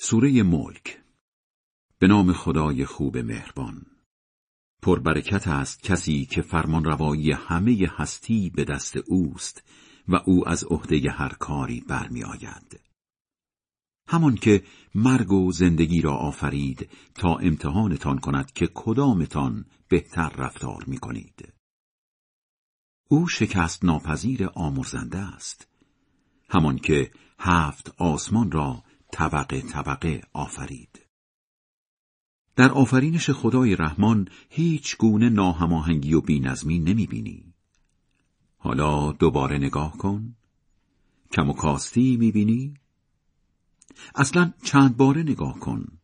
سوره ملک به نام خدای خوب مهربان پربرکت است کسی که فرمان روایی همه هستی به دست اوست و او از عهده هر کاری برمی آید. همان که مرگ و زندگی را آفرید تا امتحانتان کند که کدامتان بهتر رفتار می کنید. او شکست ناپذیر آمرزنده است. همان که هفت آسمان را طبقه طبقه آفرید. در آفرینش خدای رحمان هیچ گونه ناهماهنگی و بینظمی نمی بینی. حالا دوباره نگاه کن. کم و کاستی می بینی؟ اصلا چند باره نگاه کن.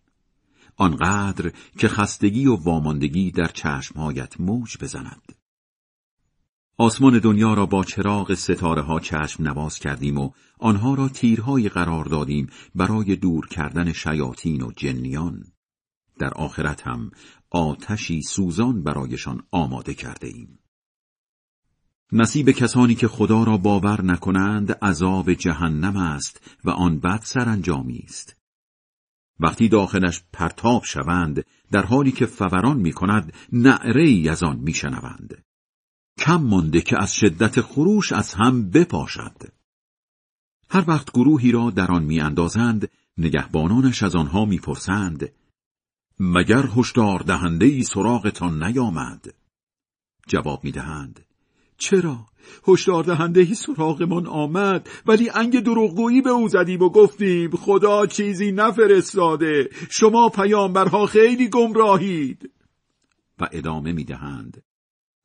آنقدر که خستگی و واماندگی در چشمهایت موج بزند. آسمان دنیا را با چراغ ستاره ها چشم نواز کردیم و آنها را تیرهایی قرار دادیم برای دور کردن شیاطین و جنیان. در آخرت هم آتشی سوزان برایشان آماده کرده ایم. نصیب کسانی که خدا را باور نکنند عذاب جهنم است و آن بد سرانجامی است. وقتی داخلش پرتاب شوند در حالی که فوران می کند نعره ای از آن می شنوند. کم مانده که از شدت خروش از هم بپاشد. هر وقت گروهی را در آن میاندازند نگهبانانش از آنها می‌پرسند مگر هشدار دهنده ای سراغتان نیامد؟ جواب می‌دهند چرا؟ هشدار دهنده ای سراغمان آمد ولی انگ دروغگویی به او زدیم و گفتیم خدا چیزی نفرستاده شما پیامبرها خیلی گمراهید. و ادامه می‌دهند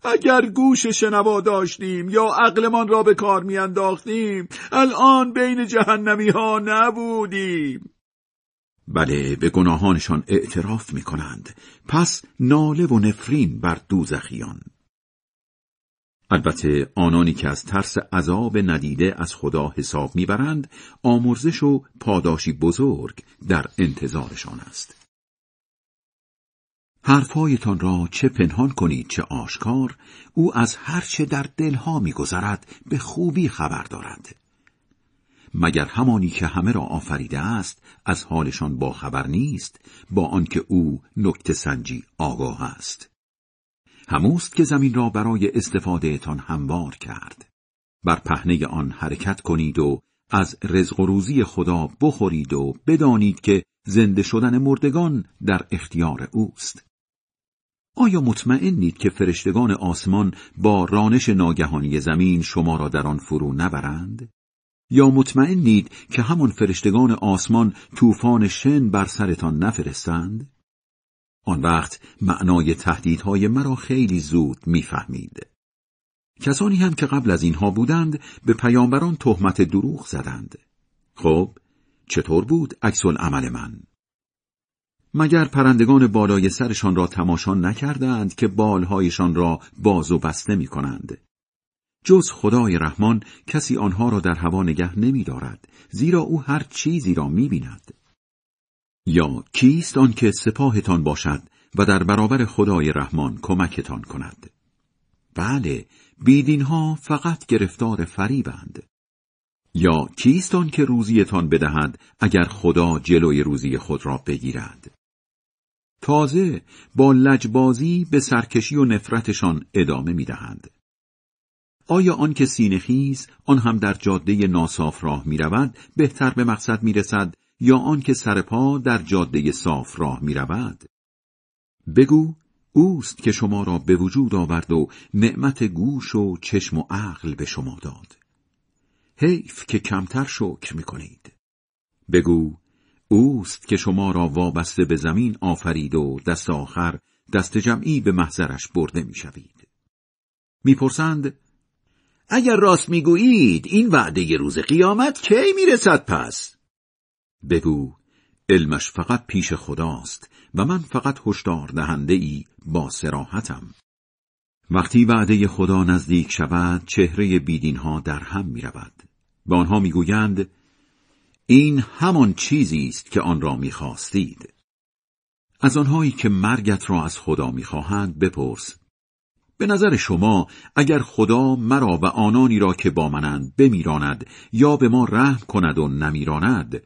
اگر گوش شنوا داشتیم یا عقلمان را به کار میانداختیم الان بین جهنمی ها نبودیم. بله به گناهانشان اعتراف می کنند پس ناله و نفرین بر دوزخیان. البته آنانی که از ترس عذاب ندیده از خدا حساب می‌برند آمرزش و پاداشی بزرگ در انتظارشان است. حرفهایتان را چه پنهان کنید چه آشکار او از هر چه در دلها میگذرد به خوبی خبر دارد. مگر همانی که همه را آفریده است از حالشان با خبر نیست با آنکه او نکته سنجی آگاه است؟ هموست که زمین را برای استفادهتان هموار کرد. بر پهنه آن حرکت کنید و از رزق و روزی خدا بخورید و بدانید که زنده شدن مردگان در اختیار اوست. آیا مطمئنید که فرشتگان آسمان با رانش ناگهانی زمین شما را در آن فرو نبرند؟ یا مطمئنید که همان فرشتگان آسمان طوفان شن بر سرتان نفرستند؟ آن وقت معنای تهدیدهای مرا خیلی زود می‌فهمید. کسانی هم که قبل از اینها بودند به پیامبران تهمت دروغ زدند. خب چطور بود عکس عمل من؟ مگر پرندگان بالای سرشان را تماشا نکردند که بالهایشان را باز و بسته می کنند. جز خدای رحمان کسی آنها را در هوا نگه نمی دارد زیرا او هر چیزی را می بیند. یا کیست آن که سپاهتان باشد و در برابر خدای رحمان کمکتان کند؟ بله بیدین ها فقط گرفتار فریبند. یا کیست آن که روزیتان بدهد اگر خدا جلوی روزی خود را بگیرد؟ تازه با لجبازی به سرکشی و نفرتشان ادامه می‌دهند. آیا آن که سینخیز آن هم در جاده ناصاف راه می رود بهتر به مقصد می رسد یا آن که سرپا در جاده صاف راه می رود؟ بگو اوست که شما را به وجود آورد و نعمت گوش و چشم و عقل به شما داد. حیف که کمتر شکر می کنید. بگو اوست که شما را وابسته به زمین آفرید و دست آخر دست جمعی به محضرش برده می‌شوید. می‌پرسند اگر راست می‌گویید این وعده روز قیامت کی می‌رسد پس؟ بگو علمش فقط پیش خداست و من فقط هشدار دهنده ای با سراحتم. وقتی وعده خدا نزدیک شود چهره بیدین ها در هم می رود. به آنها می گویند این همان چیزی است که آن را می‌خواستید. از آنهایی که مرگت را از خدا می‌خواهند بپرس. به نظر شما اگر خدا مرا و آنانی را که با منند بمیراند یا به ما رحم کند و نمیراند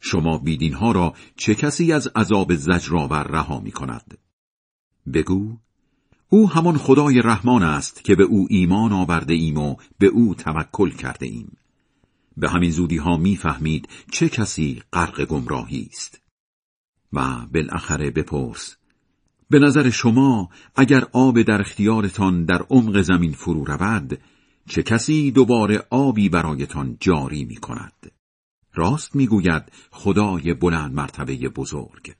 شما بیدین ها را چه کسی از عذاب زجرآور رها می کند؟ بگو او همان خدای رحمان است که به او ایمان آورده ایم و به او توکل کرده ایم. به همین زودی ها می‌فهمید چه کسی غرق گمراهی است. و بالاخره بپرس به نظر شما اگر آب در اختیارتان در عمق زمین فرو رود چه کسی دوباره آبی برایتان جاری می کند؟ راست می‌گوید خدای بلند مرتبه بزرگ